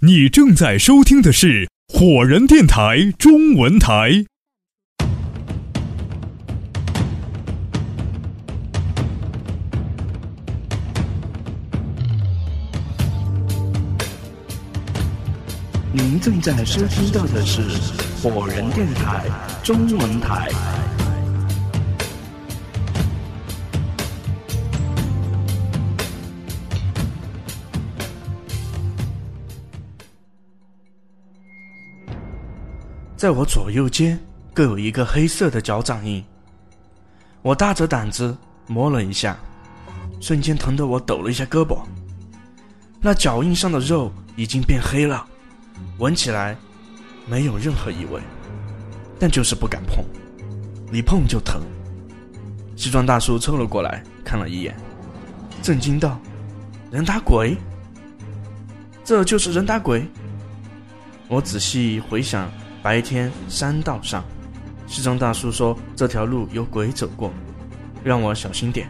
你正在收听的是火人电台中文台。您正在收听到的是火人电台中文台。在我左右肩各有一个黑色的脚掌印，我大着胆子摸了一下，瞬间疼得我抖了一下胳膊。那脚印上的肉已经变黑了，闻起来没有任何异味，但就是不敢碰，一碰就疼。西装大叔凑了过来看了一眼，震惊道：“人打鬼？这就是人打鬼？”我仔细回想。白天山道上，西装大叔说这条路有鬼走过，让我小心点。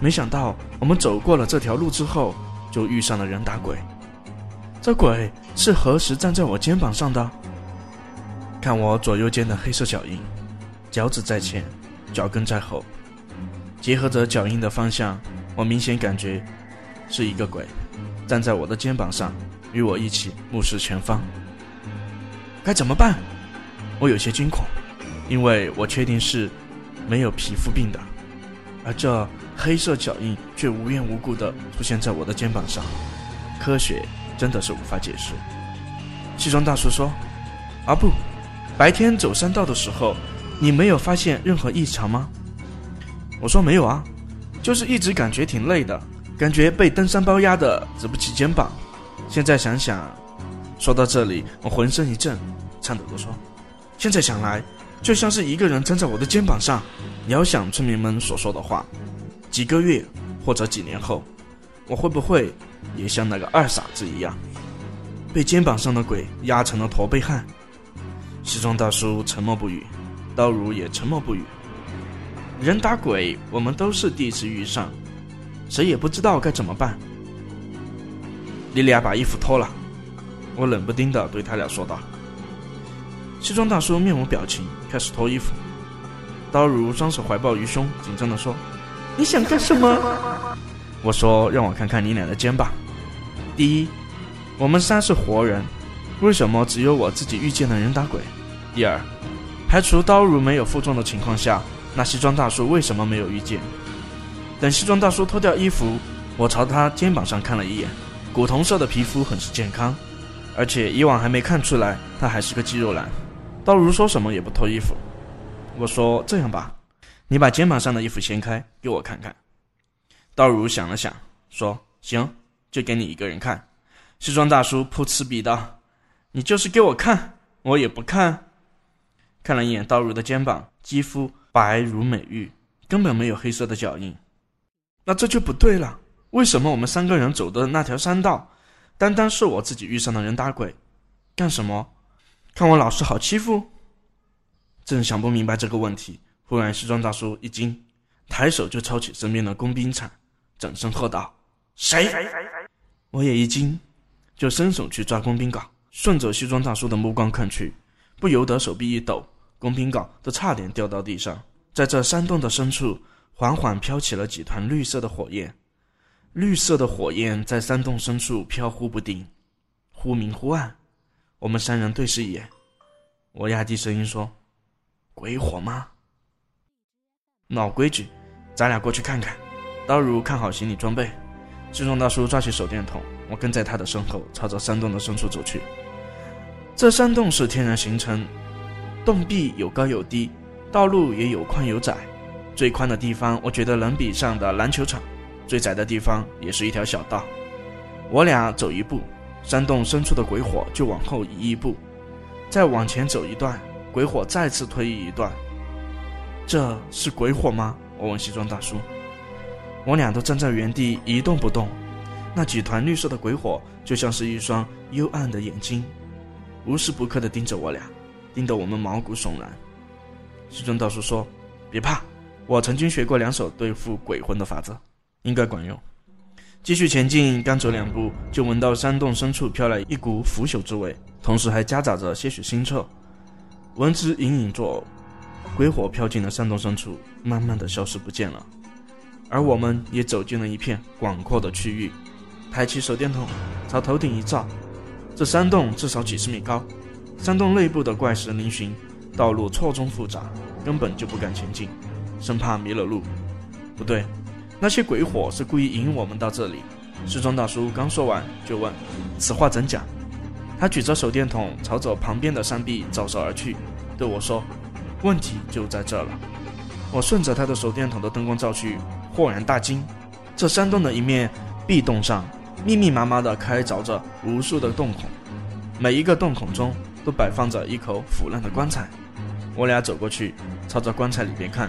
没想到我们走过了这条路之后，就遇上了人打鬼。这鬼是何时站在我肩膀上的？看我左右肩的黑色脚印，脚趾在前，脚跟在后，结合着脚印的方向，我明显感觉是一个鬼站在我的肩膀上，与我一起目视前方。该怎么办？我有些惊恐，因为我确定是没有皮肤病的，而这黑色脚印却无缘无故的出现在我的肩膀上，科学真的是无法解释。西装大叔说：“啊不，白天走山道的时候，你没有发现任何异常吗？”我说：“没有啊，就是一直感觉挺累的，感觉被登山包压的直不起肩膀。现在想想。”说到这里，我浑身一震，颤抖地说：“现在想来，就像是一个人站在我的肩膀上。遥想村民们所说的话，几个月或者几年后，我会不会也像那个二傻子一样，被肩膀上的鬼压成了驼背汉？”西装大叔沉默不语，刀如也沉默不语。人打鬼，我们都是第一次遇上，谁也不知道该怎么办。莉莉娅把衣服脱了。我冷不丁的对他俩说道：“西装大叔面无表情，开始脱衣服。刀如双手怀抱于胸，紧张的说：‘你想干什么？’ 我说：‘让我看看你俩的肩膀。第一，我们仨是活人，为什么只有我自己遇见了人打鬼？第二，排除刀如没有负重的情况下，那西装大叔为什么没有遇见？等西装大叔脱掉衣服，我朝他肩膀上看了一眼，古铜色的皮肤很是健康。”而且以往还没看出来，他还是个肌肉男。道如说什么也不脱衣服。我说：“这样吧，你把肩膀上的衣服掀开，给我看看。”道如想了想，说：“行，就给你一个人看。”西装大叔噗嗤比道：“你就是给我看，我也不看。”看了一眼道如的肩膀，肌肤白如美玉，根本没有黑色的脚印。那这就不对了。为什么我们三个人走的那条山道？单单是我自己遇上的人打鬼，干什么？看我老师好欺负？正想不明白这个问题，忽然西装大叔一惊，抬手就抄起身边的工兵铲，整声喝道：“谁？”我也一惊，就伸手去抓工兵镐，顺着西装大叔的目光看去，不由得手臂一抖，工兵镐都差点掉到地上。在这山洞的深处，缓缓飘起了几团绿色的火焰。绿色的火焰在山洞深处飘忽不定，忽明忽暗。我们三人对视一眼，我压低声音说：“鬼火吗？”老规矩，咱俩过去看看。刀如看好行李装备，西装大叔抓起手电筒，我跟在他的身后，朝着山洞的深处走去。这山洞是天然形成，洞壁有高有低，道路也有宽有窄。最宽的地方，我觉得能比上的篮球场。最窄的地方也是一条小道，我俩走一步，山洞深处的鬼火就往后移一步，再往前走一段，鬼火再次推移一段。这是鬼火吗？我问西装大叔。我俩都站在原地一动不动，那几团绿色的鬼火就像是一双幽暗的眼睛，无时不刻地盯着我俩，盯得我们毛骨悚然。西装大叔说：“别怕，我曾经学过两手对付鬼魂的法则。”应该管用。继续前进，刚走两步，就闻到山洞深处飘来一股腐朽之味，同时还夹杂着些许腥臭。闻之隐隐作呕，鬼火飘进了山洞深处，慢慢的消失不见了。而我们也走进了一片广阔的区域，抬起手电筒朝头顶一照，这山洞至少几十米高，山洞内部的怪石嶙峋，道路错综复杂，根本就不敢前进，生怕迷了路。不对，那些鬼火是故意引我们到这里。西装大叔刚说完，就问：“此话怎讲？”他举着手电筒朝着旁边的山壁照射而去，对我说：“问题就在这了。”我顺着他的手电筒的灯光照去。豁然大惊，这山洞的一面壁洞上密密麻麻地开凿着无数的洞孔，每一个洞孔中都摆放着一口腐烂的棺材。我俩走过去，朝着棺材里边看，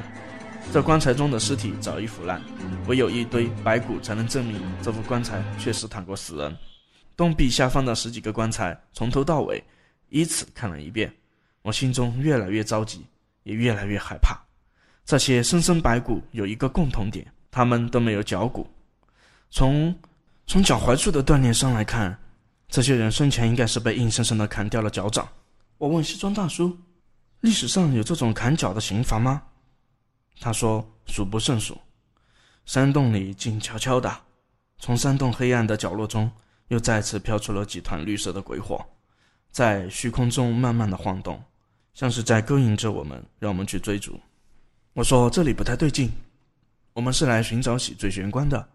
这棺材中的尸体早已腐烂，唯有一堆白骨才能证明这副棺材确实躺过死人。洞壁下方的十几个棺材从头到尾依次看了一遍，我心中越来越着急，也越来越害怕。这些生生白骨有一个共同点，他们都没有脚骨。从从脚踝处的断裂伤来看，这些人生前应该是被硬生生的砍掉了脚掌。我问西装大叔：“历史上有这种砍脚的刑罚吗？”他说：“数不胜数。”山洞里静悄悄的，从山洞黑暗的角落中又再次飘出了几团绿色的鬼火，在虚空中慢慢的晃动，像是在勾引着我们，让我们去追逐。我说这里不太对劲，我们是来寻找喜罪玄关的，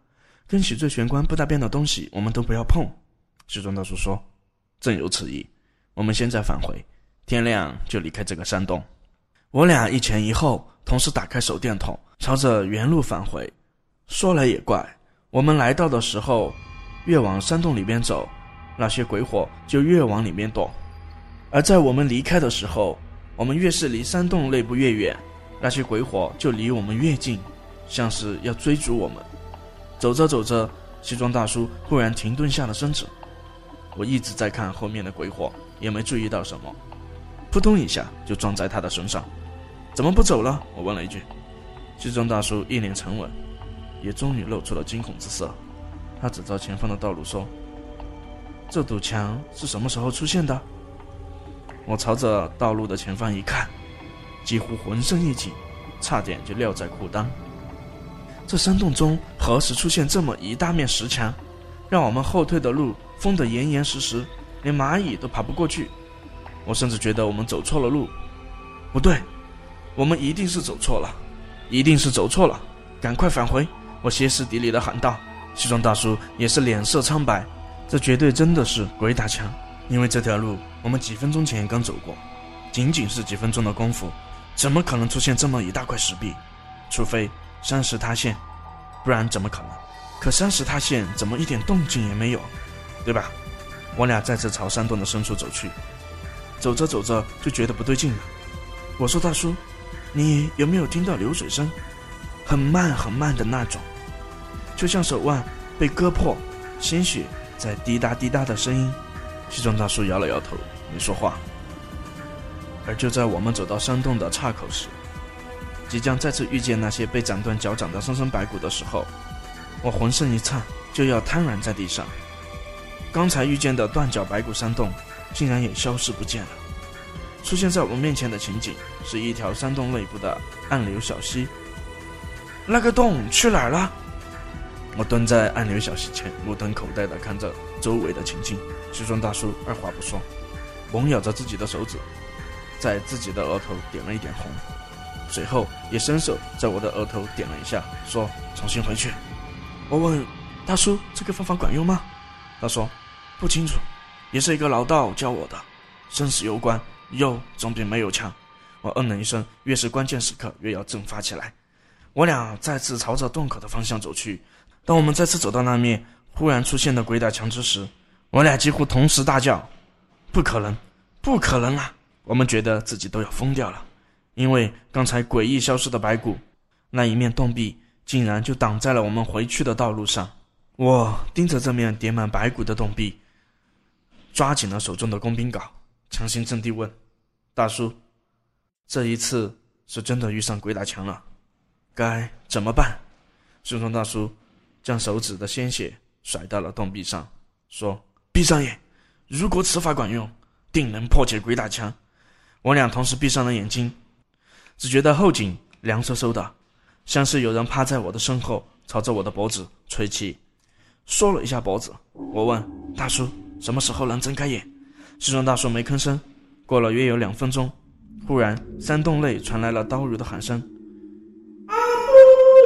跟喜罪玄关不搭边的东西我们都不要碰。西装大叔说：“正有此意，我们现在返回，天亮就离开这个山洞。”我俩一前一后，同时打开手电筒，朝着原路返回。说来也怪，我们来到的时候，越往山洞里边走，那些鬼火就越往里面躲；而在我们离开的时候，我们越是离山洞内部越远。那些鬼火就离我们越近，像是要追逐我们。走着走着，西装大叔忽然停顿下了身子。我一直在看后面的鬼火，也没注意到什么，扑通一下就撞在他的身上。怎么不走了？我问了一句。西装大叔一脸沉稳，也终于露出了惊恐之色。他指着前方的道路说：“这堵墙是什么时候出现的？”我朝着道路的前方一看。几乎浑身一紧，差点就撂在裤裆。这山洞中何时出现这么一大面石墙，让我们后退的路封得严严实实，连蚂蚁都爬不过去。我甚至觉得我们走错了路。不对，我们一定是走错了，一定是走错了，赶快返回！我歇斯底里的喊道。西装大叔也是脸色苍白，这绝对真的是鬼打墙，因为这条路我们几分钟前刚走过，仅仅是几分钟的功夫。怎么可能出现这么一大块石壁？除非山石塌陷，不然怎么可能？可山石塌陷怎么一点动静也没有，对吧？我俩再次朝山洞的深处走去，走着走着就觉得不对劲了。我说：“大叔，你有没有听到流水声？很慢很慢的那种，就像手腕被割破，鲜血在滴答滴答的声音。”西装大叔摇了摇头，没说话。而就在我们走到山洞的岔口时，即将再次遇见那些被斩断脚掌的生生白骨的时候，我浑身一颤，就要瘫软在地上。刚才遇见的断脚白骨山洞，竟然也消失不见了。出现在我们面前的情景，是一条山洞内部的暗流小溪。那个洞去哪儿了？我蹲在暗流小溪前，目瞪口呆地看着周围的情景。西装大叔二话不说，猛咬着自己的手指。在自己的额头点了一点红，随后也伸手在我的额头点了一下，说：“重新回去。”我问大叔：“这个方法管用吗？”他说：“不清楚，也是一个老道教我的。生死攸关，有总比没有强。”我嗯了一声，越是关键时刻越要振发起来。我俩再次朝着洞口的方向走去。当我们再次走到那面忽然出现的鬼打墙之时，我俩几乎同时大叫：“不可能，不可能啊！”我们觉得自己都要疯掉了，因为刚才诡异消失的白骨，那一面洞壁竟然就挡在了我们回去的道路上。我盯着这面叠满白骨的洞壁，抓紧了手中的工兵镐，强行镇定问：“大叔，这一次是真的遇上鬼打墙了，该怎么办？”顺丰大叔将手指的鲜血甩到了洞壁上，说：“闭上眼，如果此法管用，定能破解鬼打墙。”我俩同时闭上了眼睛，只觉得后颈凉飕飕的，像是有人趴在我的身后，朝着我的脖子吹气，缩了一下脖子。我问大叔：“什么时候能睁开眼？”西装大叔没吭声。过了约有两分钟，忽然山洞内传来了刀如的喊声：“阿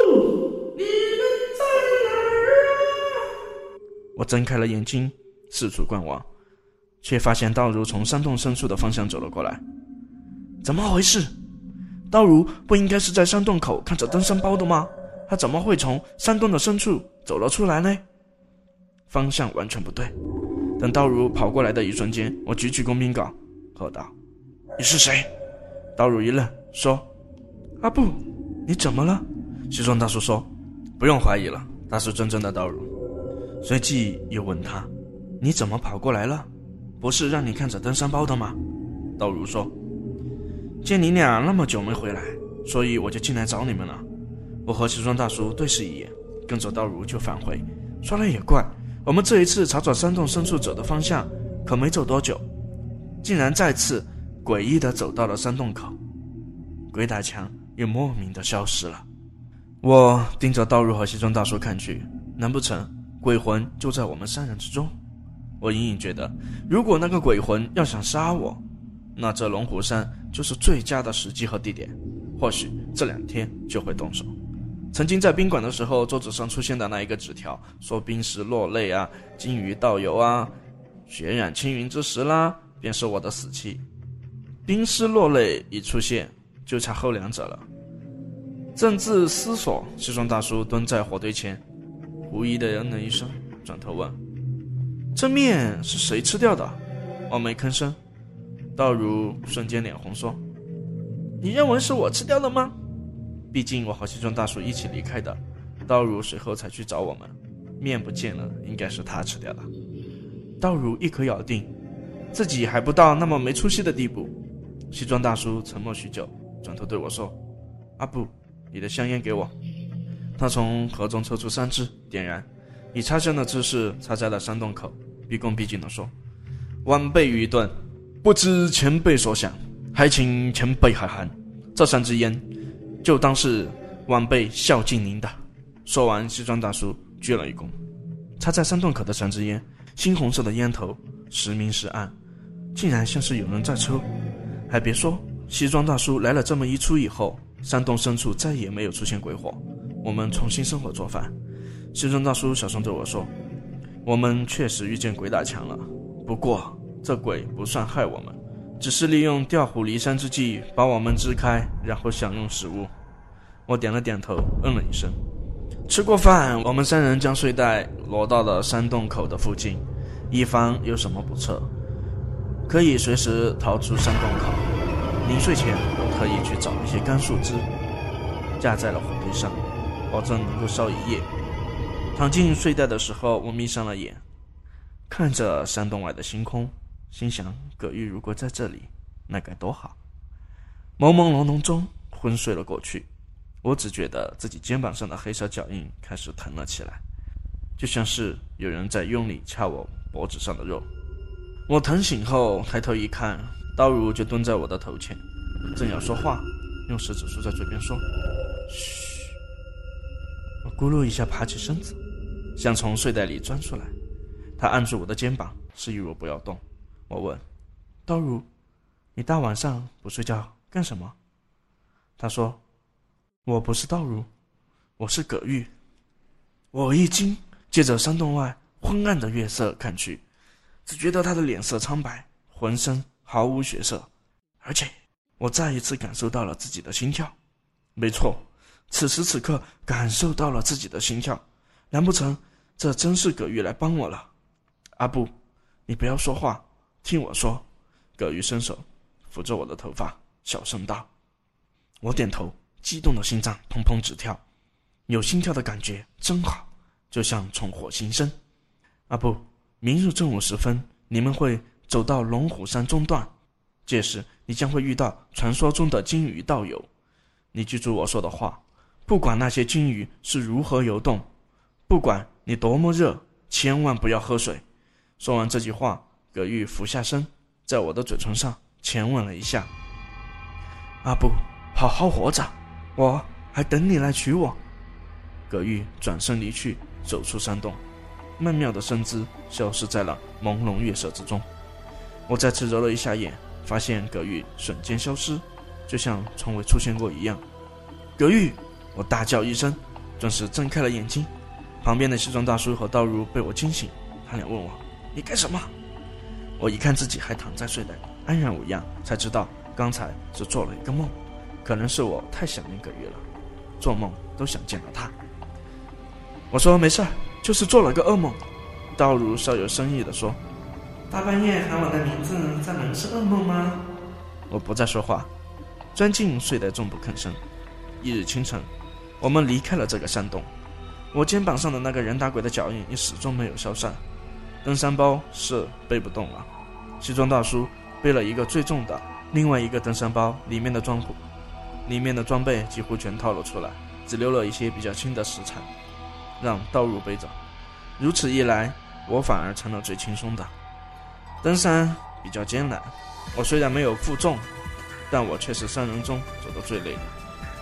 布，你们在哪儿啊？”我睁开了眼睛，四处观望，却发现刀如从山洞深处的方向走了过来。怎么回事？刀如不应该是在山洞口看着登山包的吗？他怎么会从山洞的深处走了出来呢？方向完全不对。等道如跑过来的一瞬间，我举起工兵镐。喝道：“你是谁？”道如一愣，说：“阿布，你怎么了？”西装大叔说：“不用怀疑了，他是真正的道如。”随即又问他：“你怎么跑过来了？不是让你看着登山包的吗？”道如说：“见你俩那么久没回来，所以我就进来找你们了。”我和西装大叔对视一眼，跟着道如就返回。说来也怪，我们这一次朝着山洞深处走的方向，可没走多久。竟然再次诡异的走到了山洞口，鬼打墙又莫名的消失了。我盯着道路和西装大叔看去，难不成鬼魂就在我们三人之中？我隐隐觉得，如果那个鬼魂要想杀我，那这龙虎山就是最佳的时机和地点。或许这两天就会动手。曾经在宾馆的时候，桌子上出现的那一个纸条，说冰石落泪啊，金鱼倒游啊，血染青云之时啦。便是我的死期，冰尸落泪已出现，就差后两者了。正自思索，西装大叔蹲在火堆前，狐疑的嗯了一声，转头问：“这面是谁吃掉的？”我没吭声。道如瞬间脸红，说：“你认为是我吃掉的吗？毕竟我和西装大叔一起离开的。道如随后才去找我们，面不见了，应该是他吃掉的。”道如一口咬定。自己还不到那么没出息的地步。西装大叔沉默许久，转头对我说：“阿布，你的香烟给我。”他从盒中抽出三支，点燃，以插香的姿势插在了山洞口，毕恭毕敬地说：“晚辈愚钝，不知前辈所想，还请前辈海涵。这三支烟，就当是晚辈孝敬您的。”说完，西装大叔鞠了一躬。插在山洞口的三支烟，猩红色的烟头，时明时暗。竟然像是有人在抽，还别说，西装大叔来了这么一出以后，山洞深处再也没有出现鬼火。我们重新生火做饭。西装大叔小声对我说：“我们确实遇见鬼打墙了，不过这鬼不算害我们，只是利用调虎离山之计把我们支开，然后享用食物。”我点了点头，嗯了一声。吃过饭，我们三人将睡袋挪到了山洞口的附近，以防有什么不测。可以随时逃出山洞口。临睡前，我特意去找一些干树枝，架在了火堆上，保证能够烧一夜。躺进睡袋的时候，我眯上了眼，看着山洞外的星空，心想：葛玉如果在这里，那该多好。朦朦胧胧中，昏睡了过去。我只觉得自己肩膀上的黑色脚印开始疼了起来，就像是有人在用力掐我脖子上的肉。我疼醒后抬头一看，刀如就蹲在我的头前，正要说话，用食指竖在嘴边说：“嘘。”我咕噜一下爬起身子，想从睡袋里钻出来。他按住我的肩膀，示意我不要动。我问：“刀如，你大晚上不睡觉干什么？”他说：“我不是刀如，我是葛玉。”我一惊，借着山洞外昏暗的月色看去。只觉得他的脸色苍白，浑身毫无血色，而且我再一次感受到了自己的心跳。没错，此时此刻感受到了自己的心跳。难不成这真是葛玉来帮我了？阿布，你不要说话，听我说。葛玉伸手扶着我的头发，小声道：“我点头，激动的心脏砰砰直跳，有心跳的感觉真好，就像重获新生。”阿布。明日正午时分，你们会走到龙虎山中段，届时你将会遇到传说中的金鱼道友。你记住我说的话，不管那些金鱼是如何游动，不管你多么热，千万不要喝水。”说完这句话，葛玉俯下身，在我的嘴唇上亲吻了一下。阿布，好好活着，我还等你来娶我。葛玉转身离去，走出山洞，曼妙的身姿消失在了朦胧月色之中。我再次揉了一下眼，发现葛玉瞬间消失，就像从未出现过一样。葛玉，我大叫一声，顿时睁开了眼睛。旁边的西装大叔和道如被我惊醒，他俩问我：“你干什么？”我一看自己还躺在睡袋里，安然无恙，才知道。刚才是做了一个梦，可能是我太想念葛玉了，做梦都想见到他。我说没事就是做了个噩梦。道如稍有深意的说：“大半夜喊我的名字，这能是噩梦吗？”我不再说话，钻进睡袋中不吭声。一日清晨，我们离开了这个山洞，我肩膀上的那个人打鬼的脚印也始终没有消散。登山包是背不动了，西装大叔背了一个最重的。另外一个登山包里面的装，里面的装备几乎全掏了出来，只留了一些比较轻的食材，让道入背着。如此一来，我反而成了最轻松的。登山比较艰难，我虽然没有负重，但我却是三人中走得最累的。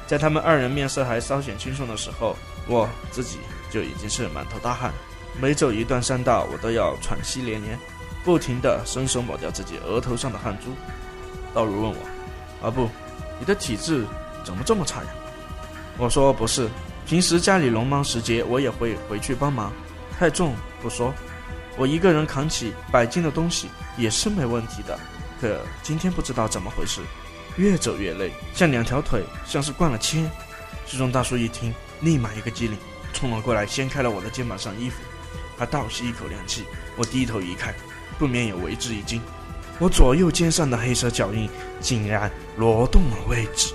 在他们二人面色还稍显轻松的时候，我自己就已经是满头大汗。每走一段山道，我都要喘息连连，不停地伸手抹掉自己额头上的汗珠。道如问我：“阿布，你的体质怎么这么差呀？”我说：“不是，平时家里农忙时节，我也会回去帮忙。太重不说，我一个人扛起百斤的东西也是没问题的。可今天不知道怎么回事，越走越累，像两条腿像是灌了铅。”西装大叔一听，立马一个机灵，冲了过来，掀开了我的肩膀上衣服。他倒吸一口凉气，我低头一看，不免也为之一惊。我左右肩上的黑色脚印竟然挪动了位置。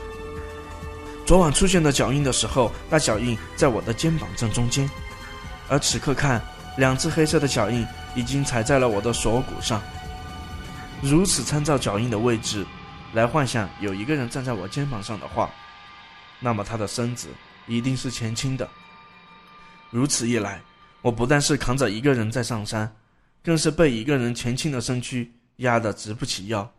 昨晚出现的脚印的时候，那脚印在我的肩膀正中间，而此刻看，两只黑色的脚印已经踩在了我的锁骨上。如此参照脚印的位置，来幻想有一个人站在我肩膀上的话，那么他的身子一定是前倾的。如此一来，我不但是扛着一个人在上山，更是被一个人前倾的身躯。压得直不起腰，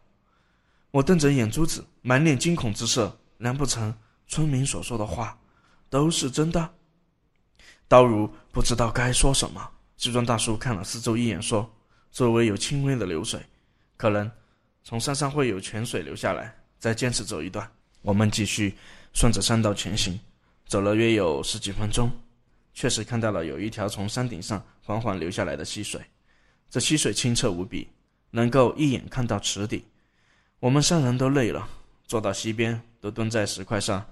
我瞪着眼珠子，满脸惊恐之色。难不成村民所说的话都是真的？刀如不知道该说什么。西装大叔看了四周一眼，说：“周围有轻微的流水，可能从山上会有泉水流下来。再坚持走一段。”我们继续顺着山道前行，走了约有十几分钟，确实看到了有一条从山顶上缓缓流下来的溪水。这溪水清澈无比。能够一眼看到池底，我们三人都累了，坐到溪边，都蹲在石块上，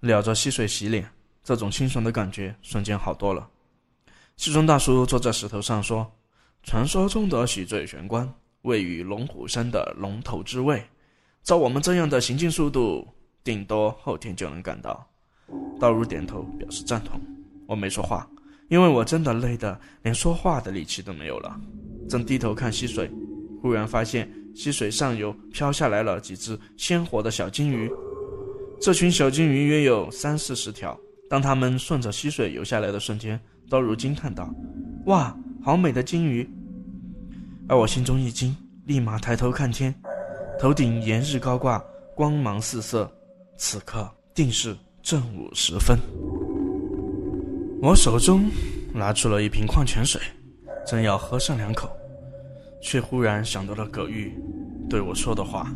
撩着溪水洗脸，这种清爽的感觉瞬间好多了。西装大叔坐在石头上说：“传说中的喜坠玄关位于龙虎山的龙头之位，照我们这样的行进速度，顶多后天就能赶到。”道如点头表示赞同，我没说话，因为我真的累得连说话的力气都没有了。正低头看溪水，忽然发现溪水上游飘下来了几只鲜活的小金鱼。这群小金鱼约有三四十条。当它们顺着溪水游下来的瞬间，刀如惊叹道：“哇，好美的金鱼！”而我心中一惊，立马抬头看天，头顶炎日高挂，光芒四射。此刻定是正午时分。我手中拿出了一瓶矿泉水。正要喝上两口，却忽然想到了葛玉对我说的话。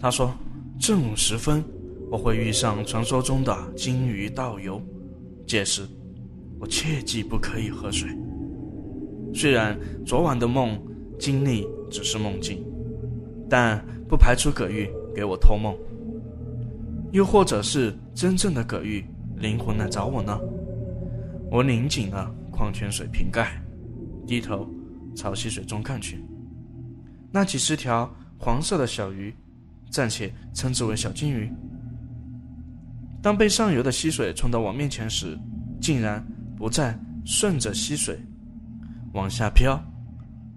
他说：“正午时分，我会遇上传说中的金鱼道友，届时我切记不可以喝水。虽然昨晚的梦经历只是梦境，但不排除葛玉给我托梦，又或者是真正的葛玉灵魂来找我呢？”我拧紧了矿泉水瓶盖。低头朝溪水中看去，那几十条黄色的小鱼，暂且称之为小金鱼。当被上游的溪水冲到我面前时，竟然不再顺着溪水往下飘，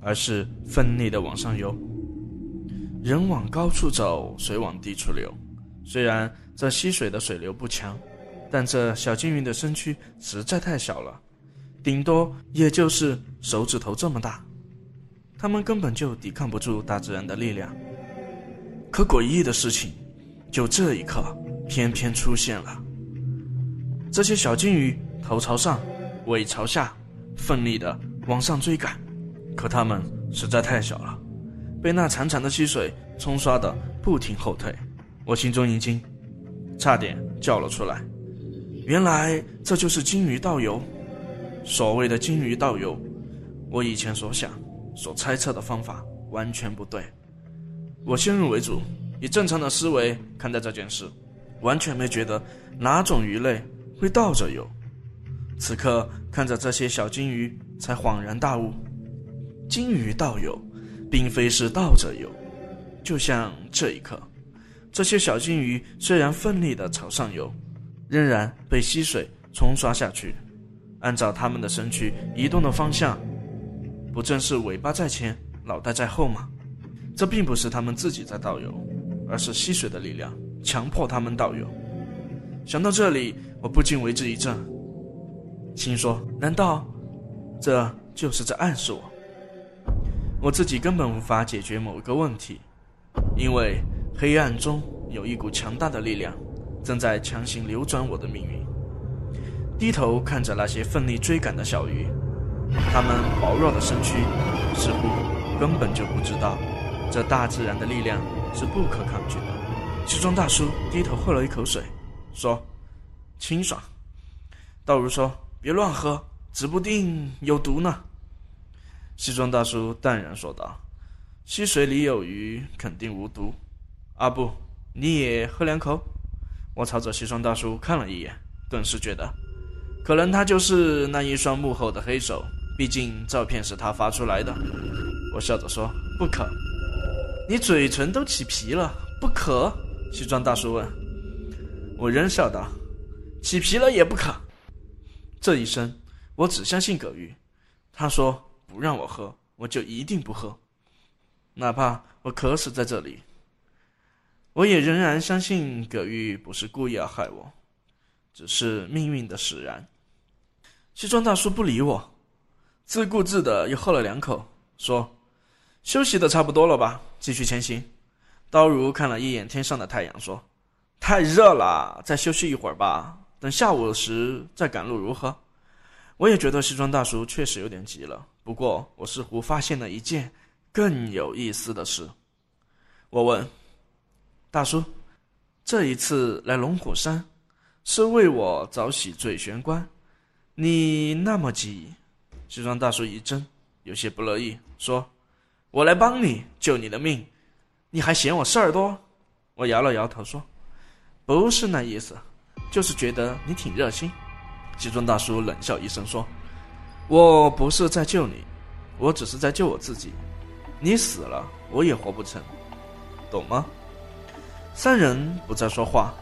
而是奋力的往上游。人往高处走，水往低处流。虽然这溪水的水流不强，但这小金鱼的身躯实在太小了。顶多也就是手指头这么大。它们根本就抵抗不住大自然的力量。可诡异的事情，就这一刻偏偏出现了。这些小金鱼头朝上，尾朝下，奋力的往上追赶，可它们实在太小了，被那潺潺的溪水冲刷的不停后退。我心中一惊，差点叫了出来。原来这就是金鱼倒游。所谓的金鱼倒游，我以前所想、所猜测的方法完全不对。我先入为主，以正常的思维看待这件事，完全没觉得哪种鱼类会倒着游。此刻看着这些小金鱼，才恍然大悟：金鱼倒游，并非是倒着游。就像这一刻，这些小金鱼虽然奋力地朝上游，仍然被溪水冲刷下去。按照它们的身躯移动的方向，不正是尾巴在前，脑袋在后吗？这并不是他们自己在倒游，而是溪水的力量强迫他们倒游。想到这里，我不禁为之一震，心说：难道这就是在暗示我，我自己根本无法解决某个问题？因为黑暗中有一股强大的力量，正在强行扭转我的命运。低头看着那些奋力追赶的小鱼，它们薄弱的身躯似乎根本就不知道。这大自然的力量是不可抗拒的。西装大叔低头喝了一口水，说：“清爽。”道如说：“别乱喝，指不定有毒呢。”西装大叔淡然说道：“溪水里有鱼，肯定无毒。”阿布，你也喝两口。我朝着西装大叔看了一眼，顿时觉得，可能他就是那一双幕后的黑手。毕竟照片是他发出来的。我笑着说：“不可。”你嘴唇都起皮了，不可？西装大叔问。我仍笑道：“起皮了也不可。”这一生，我只相信葛玉。他说不让我喝，我就一定不喝，哪怕我渴死在这里。我也仍然相信葛玉不是故意要害我，只是命运的使然。西装大叔不理我，自顾自的又喝了两口，说。休息的差不多了吧？继续前行。刀如看了一眼天上的太阳，说：“太热了，再休息一会儿吧。等下午时再赶路如何？”我也觉得西装大叔确实有点急了。不过我似乎发现了一件更有意思的事。我问大叔：“这一次来龙虎山，是为我找喜坠玄关？你那么急？”西装大叔一怔，有些不乐意，说。我来帮你救你的命，你还嫌我事儿多？我摇了摇头说：“不是那意思，就是觉得你挺热心。”西装大叔冷笑一声说：“我不是在救你，我只是在救我自己。你死了，我也活不成，懂吗？”三人不再说话。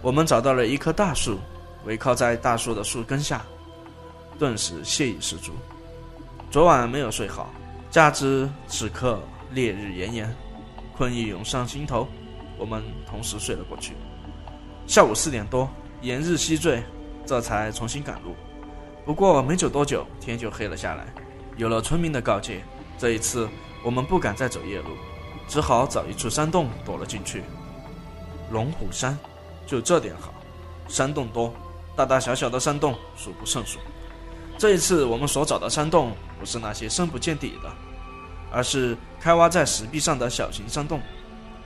我们找到了一棵大树，围靠在大树的树根下，顿时惬意十足。昨晚没有睡好。加之此刻烈日炎炎，困意涌上心头，我们同时睡了过去。下午四点多，炎日西坠，这才重新赶路。不过没走多久，天就黑了下来。有了村民的告诫，这一次我们不敢再走夜路，只好找一处山洞躲了进去。龙虎山就这点好，山洞多，大大小小的山洞数不胜数。这一次我们所找的山洞。不是那些深不见底的，而是开挖在石壁上的小型山洞。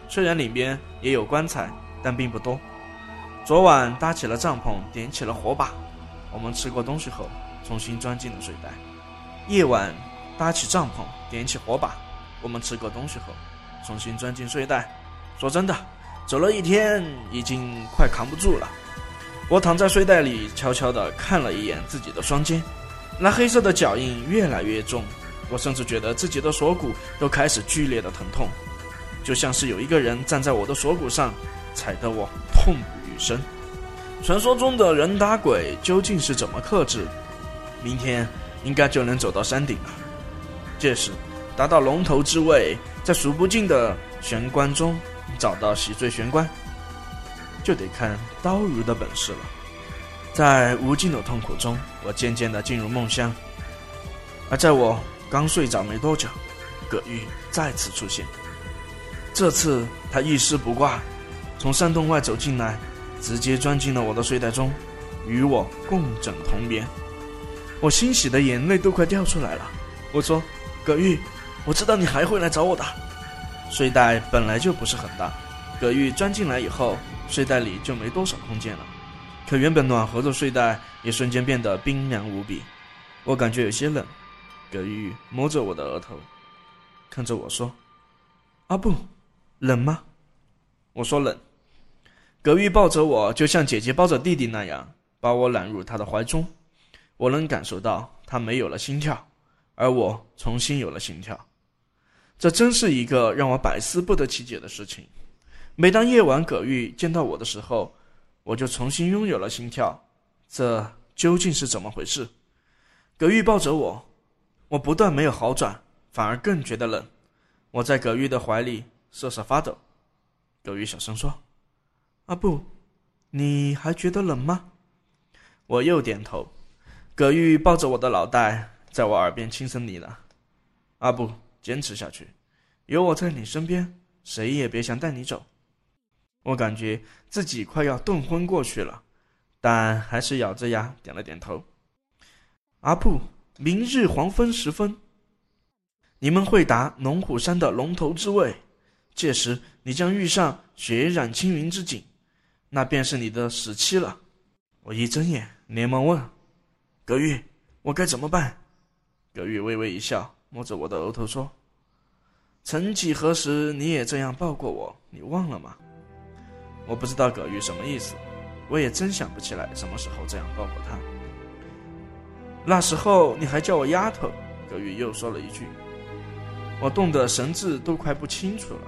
虽然里边也有棺材，但并不多。昨晚搭起了帐篷，点起了火把。我们吃过东西后，重新钻进了睡袋。夜晚搭起帐篷，点起火把。我们吃过东西后，重新钻进睡袋。说真的，走了一天，已经快扛不住了。我躺在睡袋里，悄悄地看了一眼自己的双肩。那黑色的脚印越来越重，我甚至觉得自己的锁骨都开始剧烈的疼痛，就像是有一个人站在我的锁骨上，踩得我痛不欲生。传说中的人打鬼究竟是怎么克制？明天应该就能走到山顶了。届时，达到龙头之位，在数不尽的玄关中找到洗罪玄关，就得看刀如的本事了。在无尽的痛苦中，我渐渐地进入梦乡。而在我刚睡着没多久，葛玉再次出现。这次他一丝不挂，从山洞外走进来，直接钻进了我的睡袋中，与我共枕同眠。我欣喜的眼泪都快掉出来了。我说：“葛玉，我知道你还会来找我的。”睡袋本来就不是很大，葛玉钻进来以后，睡袋里就没多少空间了。可原本暖和的睡袋也瞬间变得冰凉无比，我感觉有些冷。葛玉摸着我的额头，看着我说：“阿布，冷吗？”我说冷。葛玉抱着我，就像姐姐抱着弟弟那样，把我揽入他的怀中。我能感受到他没有了心跳，而我重新有了心跳。这真是一个让我百思不得其解的事情。每当夜晚葛玉见到我的时候，我就重新拥有了心跳。这究竟是怎么回事？葛玉抱着我，我不但没有好转，反而更觉得冷。我在葛玉的怀里瑟瑟发抖。葛玉小声说：“阿布，你还觉得冷吗？”我又点头。葛玉抱着我的脑袋，在我耳边轻声呢喃：“阿布。”坚持下去，有我在你身边，谁也别想带你走。我感觉自己快要冻昏过去了，但还是咬着牙点了点头。阿布，明日黄昏时分，你们会达龙虎山的龙头之位，届时你将遇上血染青云之景，那便是你的死期了。我一睁眼，连忙问：“葛玉，我该怎么办？”葛玉微微一笑。摸着我的额头说：“曾几何时，你也这样抱过我，你忘了吗？”我不知道葛玉什么意思，我也真想不起来什么时候这样抱过他。那时候你还叫我丫头。葛玉又说了一句，我冻得神志都快不清楚了，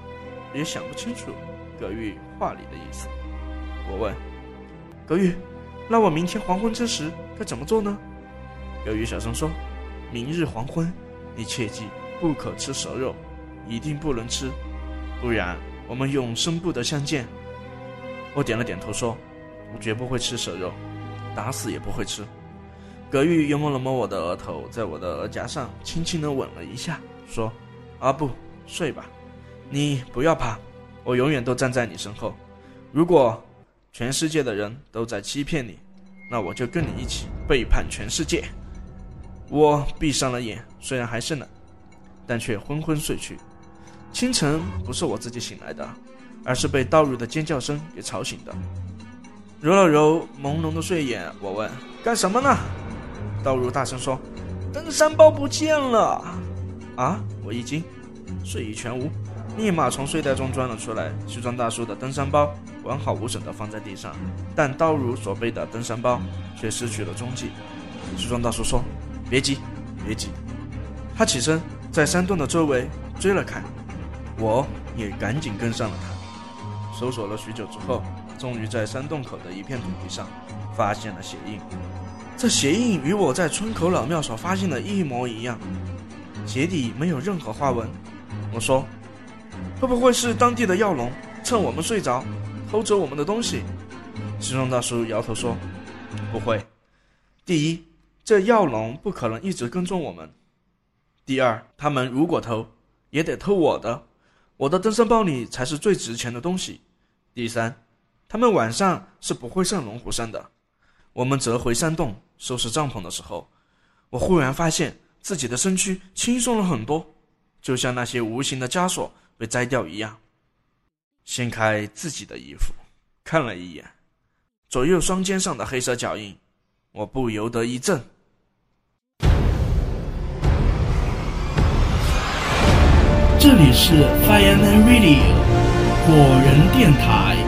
也想不清楚葛玉话里的意思。我问葛玉：“那我明天黄昏之时该怎么做呢？”葛玉小声说：“明日黄昏。”你切记不可吃蛇肉，一定不能吃，不然我们永生不得相见。我点了点头说：“我绝不会吃蛇肉，打死也不会吃。”葛玉又摸了摸我的额头，在我的额颊上轻轻地吻了一下，说：“阿布，睡吧，你不要怕，我永远都站在你身后。如果全世界的人都在欺骗你，那我就跟你一起背叛全世界。”我闭上了眼，虽然还是冷，但却昏昏睡去。清晨不是我自己醒来的，而是被道儒的尖叫声给吵醒的。揉了揉朦胧的睡眼，我问：“干什么呢？”道儒大声说：“登山包不见了！”啊！我一惊，睡意全无，立马从睡袋中钻了出来。西装大叔的登山包完好无损地放在地上，但道儒所背的登山包却失去了踪迹。西装大叔说。别急，别急。他起身，在山洞的周围追了看，我也赶紧跟上了他。搜索了许久之后，终于在山洞口的一片土地上发现了鞋印。这鞋印与我在村口老庙所发现的一模一样，鞋底没有任何花纹。我说：“会不会是当地的药农趁我们睡着偷走我们的东西？”西装大叔摇头说：“不会。第一。”这药龙不可能一直跟踪我们。第二，他们如果偷，也得偷我的，我的登山包里才是最值钱的东西。第三，他们晚上是不会上龙虎山的。我们折回山洞收拾帐篷的时候，我忽然发现自己的身躯轻松了很多，就像那些无形的枷锁被摘掉一样。掀开自己的衣服，看了一眼左右双肩上的黑色脚印，我不由得一震。这里是 Fireman Radio 果仁电台。